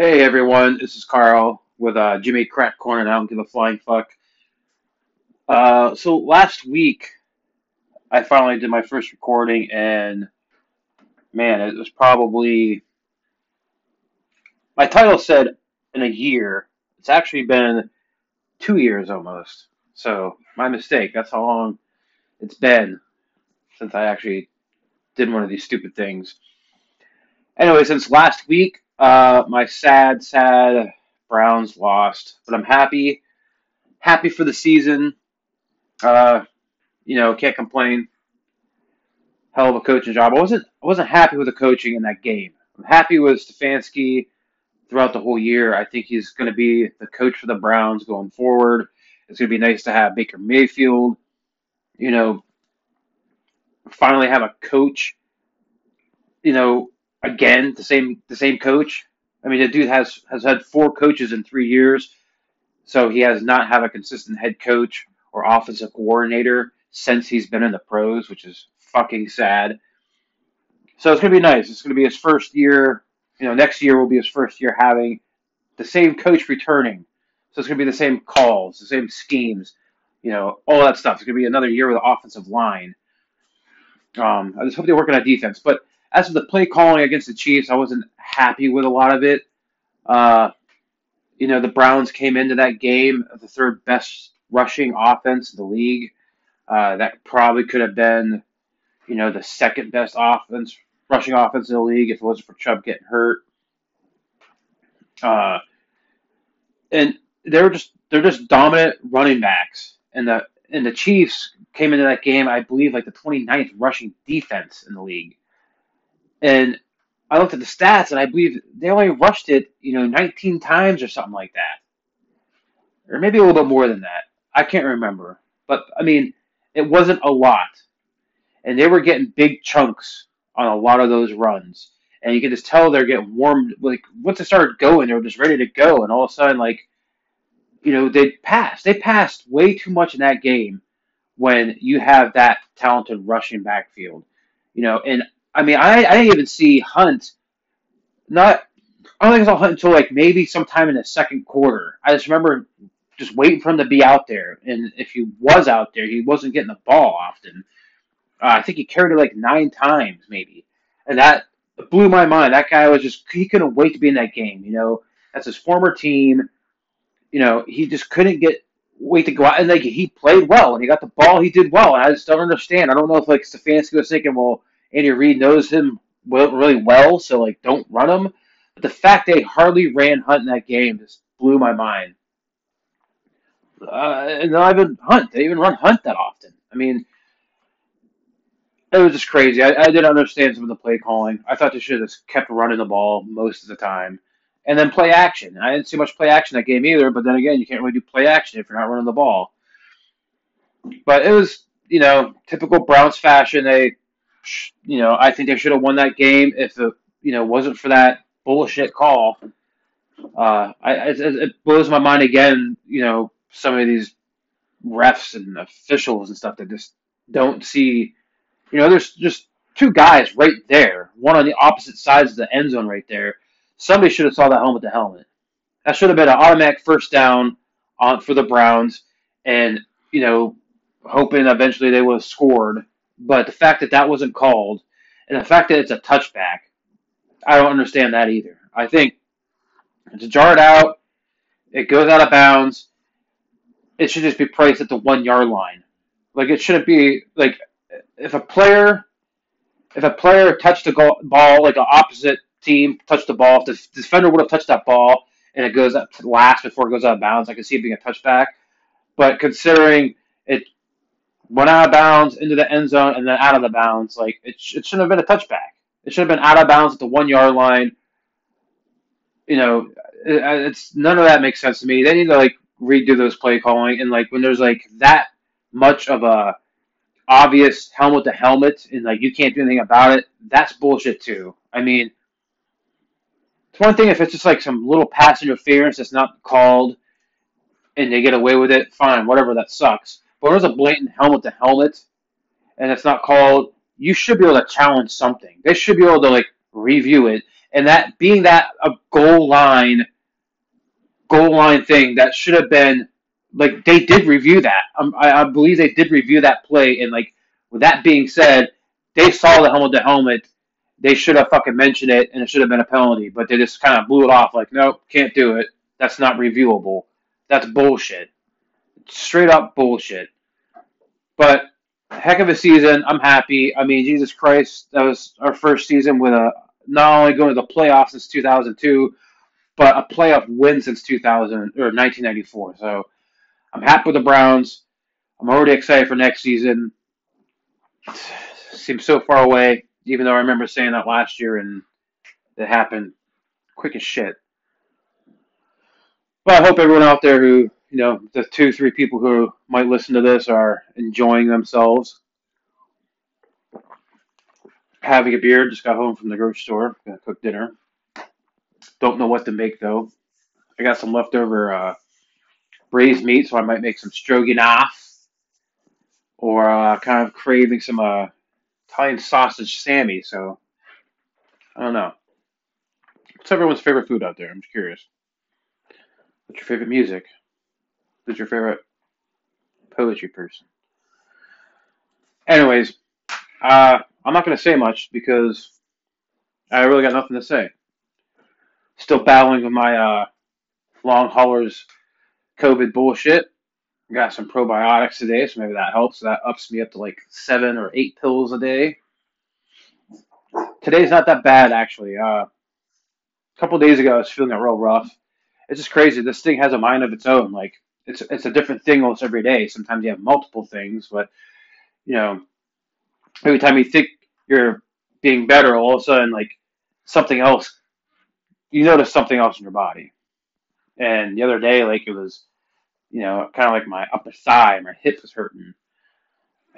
Hey everyone, this is Carl with uh, Jimmy Crack Corner. and I don't give a flying fuck. Uh, so last week I finally did my first recording, and man, it was probably my title said in a year. It's actually been two years almost. So my mistake. That's how long it's been since I actually did one of these stupid things. Anyway, since last week, uh, my sad, sad Browns lost, but I'm happy, happy for the season. Uh, you know, can't complain. Hell of a coaching job. I wasn't, I wasn't happy with the coaching in that game. I'm happy with Stefanski throughout the whole year. I think he's going to be the coach for the Browns going forward. It's going to be nice to have Baker Mayfield. You know, finally have a coach. You know, again the same the same coach. I mean, the dude has has had four coaches in three years, so he has not had a consistent head coach or offensive coordinator since he's been in the pros, which is fucking sad. So it's gonna be nice. It's gonna be his first year. You know, next year will be his first year having the same coach returning. So it's gonna be the same calls, the same schemes, you know, all that stuff. It's gonna be another year with the offensive line. Um, I just hope they work on defense. But as for the play calling against the Chiefs, I wasn't happy with a lot of it. Uh, you know, the Browns came into that game the third best rushing offense in the league. Uh, that probably could have been, you know, the second best offense, rushing offense in the league if it wasn't for Chubb getting hurt. Uh, and they're just they're just dominant running backs, and the and the Chiefs came into that game, I believe, like the 29th rushing defense in the league. And I looked at the stats, and I believe they only rushed it, you know, 19 times or something like that, or maybe a little bit more than that. I can't remember, but I mean, it wasn't a lot, and they were getting big chunks on a lot of those runs, and you could just tell they're getting warmed. Like once they started going, they were just ready to go, and all of a sudden, like, you know, they passed. They passed way too much in that game when you have that talented rushing backfield, you know, and I mean, I, I didn't even see Hunt. Not, I don't think I saw Hunt until like maybe sometime in the second quarter. I just remember just waiting for him to be out there, and if he was out there, he wasn't getting the ball often. Uh, I think he carried it like nine times, maybe, and that blew my mind. That guy was just he couldn't wait to be in that game. You know, that's his former team. You know, he just couldn't get wait to go out, and like he played well, and he got the ball. He did well. And I just don't understand. I don't know if like Stefanski was thinking, well Andy Reid knows him well, really well, so like don't run him. But the fact they hardly ran Hunt in that game just blew my mind. Uh, and not even Hunt. They even run Hunt that often. I mean, it was just crazy. I, I didn't understand some of the play calling. I thought they should have just kept running the ball most of the time. And then play action. I didn't see much play action that game either, but then again, you can't really do play action if you're not running the ball. But it was, you know, typical Browns fashion. They you know, I think they should have won that game if it, you know, wasn't for that bullshit call. Uh, I, it, it blows my mind again, you know, some of these refs and officials and stuff that just don't see, you know, there's just two guys right there, one on the opposite sides of the end zone right there. Somebody should have saw that helmet to helmet. That should have been an automatic first down on for the Browns, and you know, hoping eventually they would have scored but the fact that that wasn't called, and the fact that it's a touchback, I don't understand that either. I think it's jarred out, it goes out of bounds. It should just be priced at the one yard line. Like it shouldn't be like if a player if a player touched the ball like an opposite team touched the ball, if the defender would have touched that ball and it goes up to last before it goes out of bounds, I can see it being a touchback. But considering it went out of bounds into the end zone and then out of the bounds. Like it, sh- it shouldn't have been a touchback. It should have been out of bounds at the one yard line. You know, it, it's none of that makes sense to me. They need to like redo those play calling and like when there's like that much of a obvious helmet to helmet and like you can't do anything about it. That's bullshit too. I mean, it's one thing if it's just like some little pass interference that's not called and they get away with it. Fine, whatever. That sucks. But there's a blatant helmet to helmet and it's not called, you should be able to challenge something. They should be able to like review it and that being that a goal line, goal line thing that should have been like they did review that. Um, I, I believe they did review that play, and like with that being said, they saw the helmet to helmet. They should have fucking mentioned it, and it should have been a penalty, but they just kind of blew it off. Like, nope, can't do it. That's not reviewable. That's bullshit. Straight up bullshit. But heck of a season. I'm happy. I mean, Jesus Christ, that was our first season with a not only going to the playoffs since 2002, but a playoff win since 2000 or 1994. So I'm happy with the Browns. I'm already excited for next season. Seems so far away, even though I remember saying that last year and it happened quick as shit. But I hope everyone out there who, you know, the two, three people who might listen to this are enjoying themselves. Having a beer, just got home from the grocery store, gonna cook dinner. Don't know what to make though. I got some leftover uh, braised meat, so I might make some stroganoff. Or uh, kind of craving some uh, Italian sausage Sammy, so I don't know. What's everyone's favorite food out there? I'm just curious. What's your favorite music? Who's your favorite poetry person? Anyways, uh, I'm not going to say much because I really got nothing to say. Still battling with my uh, long haulers COVID bullshit. Got some probiotics today, so maybe that helps. That ups me up to like seven or eight pills a day. Today's not that bad actually. Uh, a couple days ago, I was feeling it real rough. It's just crazy. This thing has a mind of its own. Like it's it's a different thing almost every day. Sometimes you have multiple things, but you know, every time you think you're being better, all of a sudden like something else, you notice something else in your body. And the other day, like it was, you know, kind of like my upper thigh, my hip was hurting,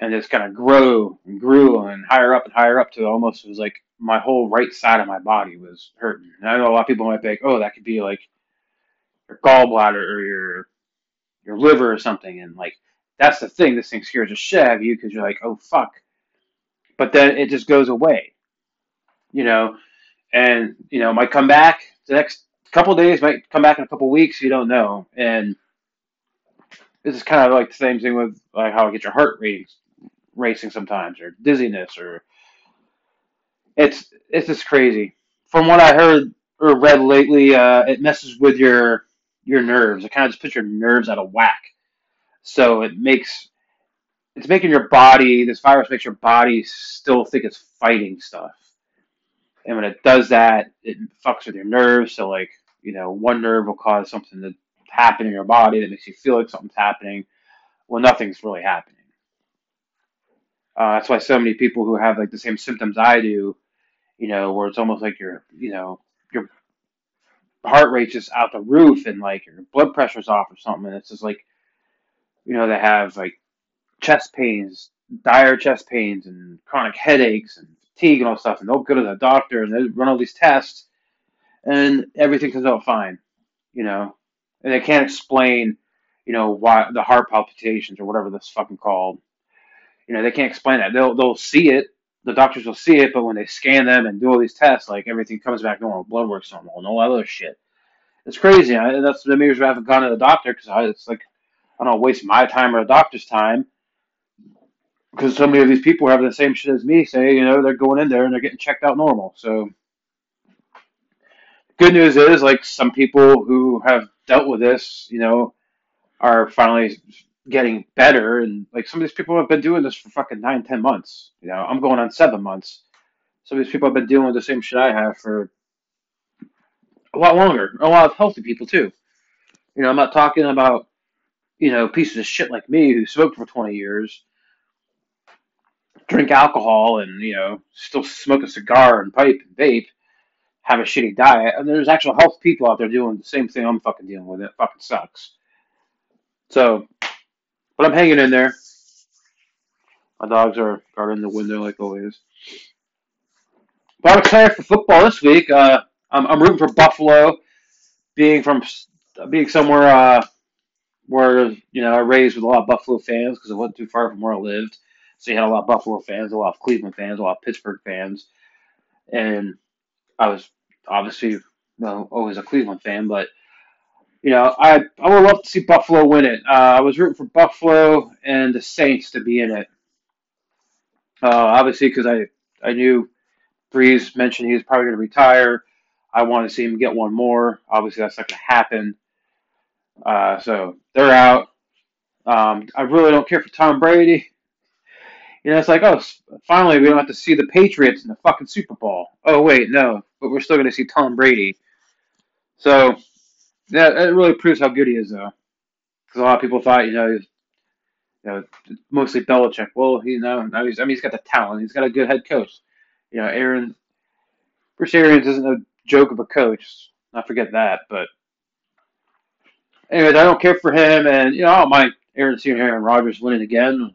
and just kind of grew and grew and higher up and higher up to almost it was like my whole right side of my body was hurting. And I know a lot of people might think, oh, that could be like your gallbladder or your your liver or something, and like that's the thing. This thing scares the shit out of you because you're like, oh fuck, but then it just goes away, you know, and you know might come back the next couple days, might come back in a couple weeks. You don't know, and this is kind of like the same thing with like how I get your heart rate racing sometimes, or dizziness, or it's it's just crazy. From what I heard or read lately, uh, it messes with your your nerves. It kind of just puts your nerves out of whack. So it makes it's making your body this virus makes your body still think it's fighting stuff. And when it does that, it fucks with your nerves. So like, you know, one nerve will cause something to happen in your body that makes you feel like something's happening when nothing's really happening. Uh, that's why so many people who have like the same symptoms I do, you know, where it's almost like you're, you know, heart rate's just out the roof and like your blood pressure's off or something. And it's just like, you know, they have like chest pains, dire chest pains and chronic headaches and fatigue and all stuff. And they'll go to the doctor and they run all these tests and everything comes out fine, you know, and they can't explain, you know, why the heart palpitations or whatever this fucking called. You know, they can't explain that. They'll they'll see it. The doctors will see it, but when they scan them and do all these tests, like everything comes back normal, blood works normal, and all that other shit. It's crazy. I, that's the reason I haven't gone to the doctor because it's like I don't waste my time or the doctor's time because so many of these people are having the same shit as me. Say, you know, they're going in there and they're getting checked out normal. So, good news is, like some people who have dealt with this, you know, are finally getting better. And like some of these people have been doing this for fucking nine, ten months. You know, I'm going on seven months. Some of these people have been dealing with the same shit I have for a lot longer. A lot of healthy people too. You know, I'm not talking about you know pieces of shit like me who smoked for 20 years, drink alcohol, and you know still smoke a cigar and pipe and vape, have a shitty diet. And there's actual health people out there doing the same thing I'm fucking dealing with. It fucking sucks. So, but I'm hanging in there. My dogs are guarding the window like always. But I'm excited for football this week. Uh, I'm, I'm rooting for Buffalo, being from being somewhere uh, where you know I raised with a lot of Buffalo fans because I wasn't too far from where I lived. So you had a lot of Buffalo fans, a lot of Cleveland fans, a lot of Pittsburgh fans, and I was obviously, well, always a Cleveland fan, but you know, I I would love to see Buffalo win it. Uh, I was rooting for Buffalo and the Saints to be in it. Uh, obviously, because I I knew Brees mentioned he was probably going to retire. I want to see him get one more. Obviously, that's not going to happen. Uh, so they're out. Um, I really don't care for Tom Brady. You know, it's like, oh, finally we don't have to see the Patriots in the fucking Super Bowl. Oh wait, no, but we're still going to see Tom Brady. So that it really proves how good he is, though. Because a lot of people thought, you know, you know, mostly Belichick. Well, you know, now he's, I mean, he's got the talent. He's got a good head coach. You know, Aaron, Bruce Arians isn't a joke of a coach. Not forget that. But anyways, I don't care for him, and you know, I don't mind Aaron seeing Aaron Rodgers winning again.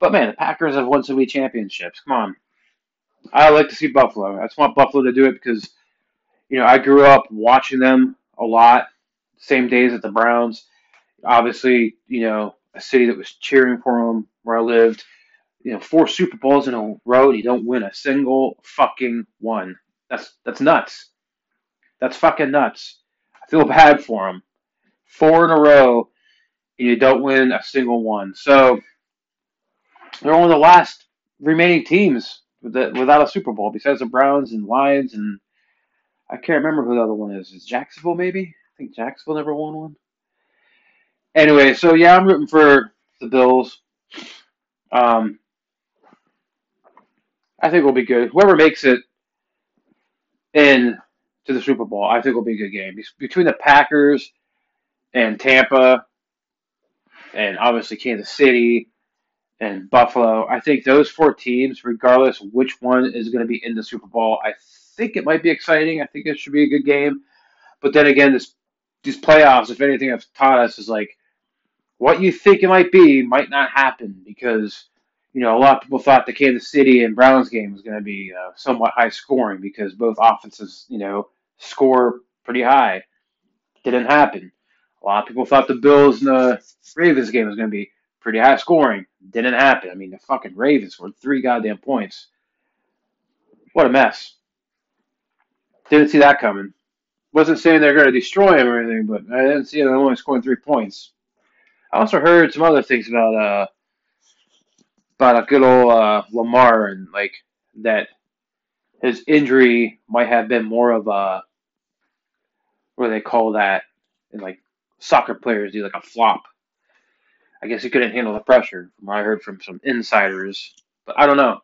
But man, the Packers have won so many championships. Come on. I like to see Buffalo. I just want Buffalo to do it because, you know, I grew up watching them a lot. Same days at the Browns. Obviously, you know, a city that was cheering for them where I lived. You know, four Super Bowls in a row and you don't win a single fucking one. That's that's nuts. That's fucking nuts. I feel bad for them. Four in a row and you don't win a single one. So they're one of the last remaining teams without a Super Bowl, besides the Browns and Lions, and I can't remember who the other one is. Is Jacksonville maybe? I think Jacksonville never won one. Anyway, so yeah, I'm rooting for the Bills. Um, I think we'll be good. Whoever makes it in to the Super Bowl, I think it'll be a good game between the Packers and Tampa, and obviously Kansas City and Buffalo. I think those four teams, regardless which one is going to be in the Super Bowl, I think it might be exciting. I think it should be a good game. But then again, this these playoffs, if anything, have taught us is like what you think it might be might not happen because you know a lot of people thought the Kansas City and Browns game was going to be uh, somewhat high scoring because both offenses you know score pretty high. Didn't happen. A lot of people thought the Bills and the Ravens game was going to be pretty high scoring. Didn't happen. I mean, the fucking Ravens scored three goddamn points. What a mess. Didn't see that coming. Wasn't saying they're going to destroy him or anything, but I didn't see them only scoring three points. I also heard some other things about uh about a good old uh, Lamar and like that his injury might have been more of a what do they call that? And like soccer players do like a flop I guess he couldn't handle the pressure, from what I heard from some insiders. But I don't know.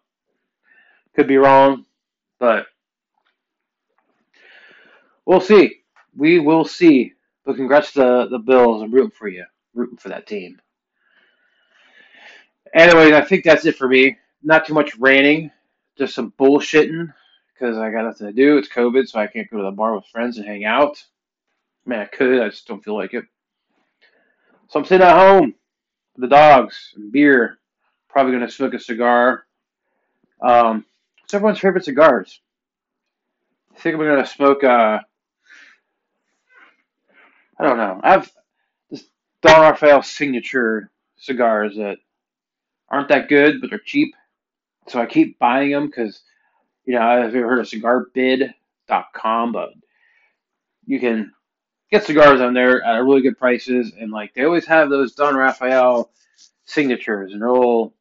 Could be wrong, but we'll see. We will see. But congrats to the Bills. I'm rooting for you. rooting for that team. Anyway, I think that's it for me. Not too much ranting, just some bullshitting because I got nothing to do. It's COVID, so I can't go to the bar with friends and hang out. Man, I could. I just don't feel like it. So I'm sitting at home the dogs and beer. Probably going to smoke a cigar. Um, what's everyone's favorite cigars? I think I'm going to smoke. Uh, I don't know. I have this Don Rafael signature cigars that aren't that good, but they're cheap. So I keep buying them because, you know, I've ever heard of cigarbid.com, but you can get cigars on there at really good prices, and like they always have those Don Rafael signatures and they're little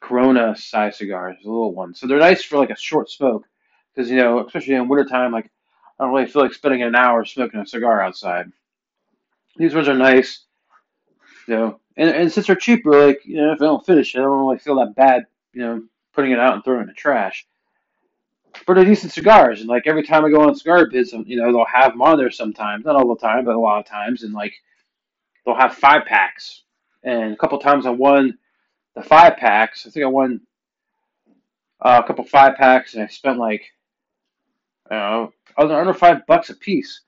Corona size cigars, the little ones. So they're nice for like a short smoke, because you know, especially in wintertime, like I don't really feel like spending an hour smoking a cigar outside. These ones are nice, you know, and, and since they're cheaper, like you know, if I don't finish it, I don't really feel that bad, you know, putting it out and throwing it in the trash but they're decent cigars. And like every time I go on cigar bids, you know, they'll have them on there sometimes, not all the time, but a lot of times. And like they'll have five packs. And a couple times I won the five packs. I think I won uh, a couple five packs, and I spent like I don't know under, under five bucks a piece.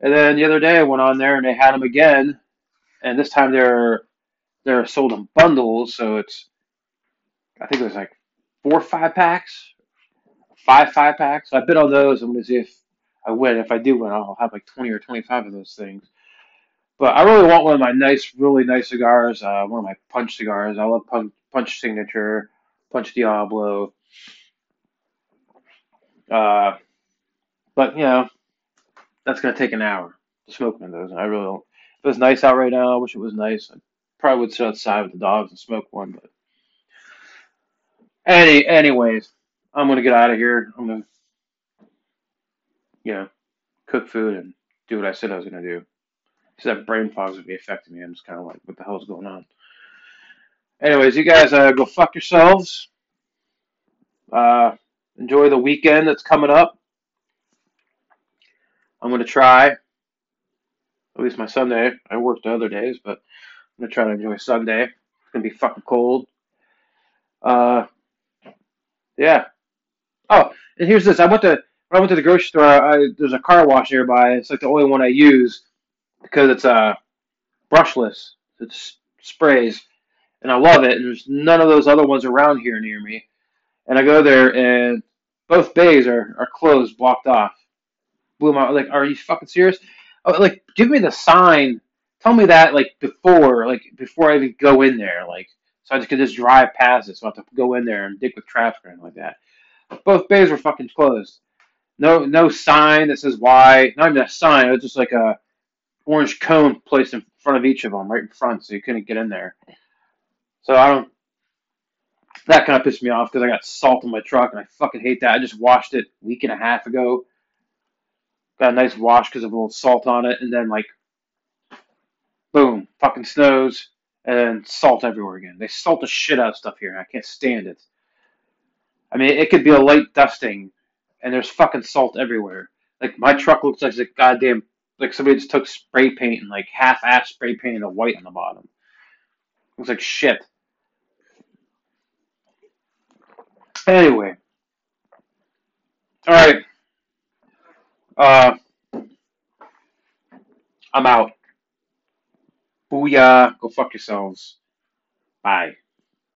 And then the other day I went on there and they had them again, and this time they're they're sold in bundles, so it's I think it was like four five packs five five packs. So I bid on those. I'm to see if I win. If I do win, I'll have like 20 or 25 of those things. But I really want one of my nice, really nice cigars. Uh, one of my Punch cigars. I love Punch, Punch Signature, Punch Diablo. Uh, But you know, that's gonna take an hour to smoke one of those. And I really don't. If it was nice out right now, I wish it was nice. I probably would sit outside with the dogs and smoke one. But any, anyways, I'm gonna get out of here. I'm gonna, you know, cook food and do what I said I was gonna do. Because that brain fog's gonna be affecting me. I'm just kind of like, what the hell's going on? Anyways, you guys uh, go fuck yourselves. Uh, enjoy the weekend that's coming up. I'm gonna try. At least my Sunday. I work the other days, but I'm gonna try to enjoy Sunday. It's gonna be fucking cold. Uh, yeah. Oh, and here's this. I went to when I went to the grocery store. I, there's a car wash nearby. It's like the only one I use because it's uh brushless. It's sprays, and I love it. And there's none of those other ones around here near me. And I go there, and both bays are, are closed, blocked off. Blew my like, are you fucking serious? Oh, like, give me the sign. Tell me that like before, like before I even go in there, like so I just could just drive past it, so I have to go in there and dig with traffic or anything like that. Both bays were fucking closed. No, no sign that says why. Not even a sign. It was just like a orange cone placed in front of each of them, right in front, so you couldn't get in there. So I don't. That kind of pissed me off because I got salt in my truck, and I fucking hate that. I just washed it a week and a half ago. Got a nice wash because of a little salt on it, and then like, boom, fucking snows, and salt everywhere again. They salt the shit out of stuff here, and I can't stand it. I mean, it could be a light dusting, and there's fucking salt everywhere. Like my truck looks like a goddamn like somebody just took spray paint and like half-ass spray painted a white on the bottom. Looks like shit. Anyway, all right. Uh, I'm out. Booyah. Go fuck yourselves. Bye.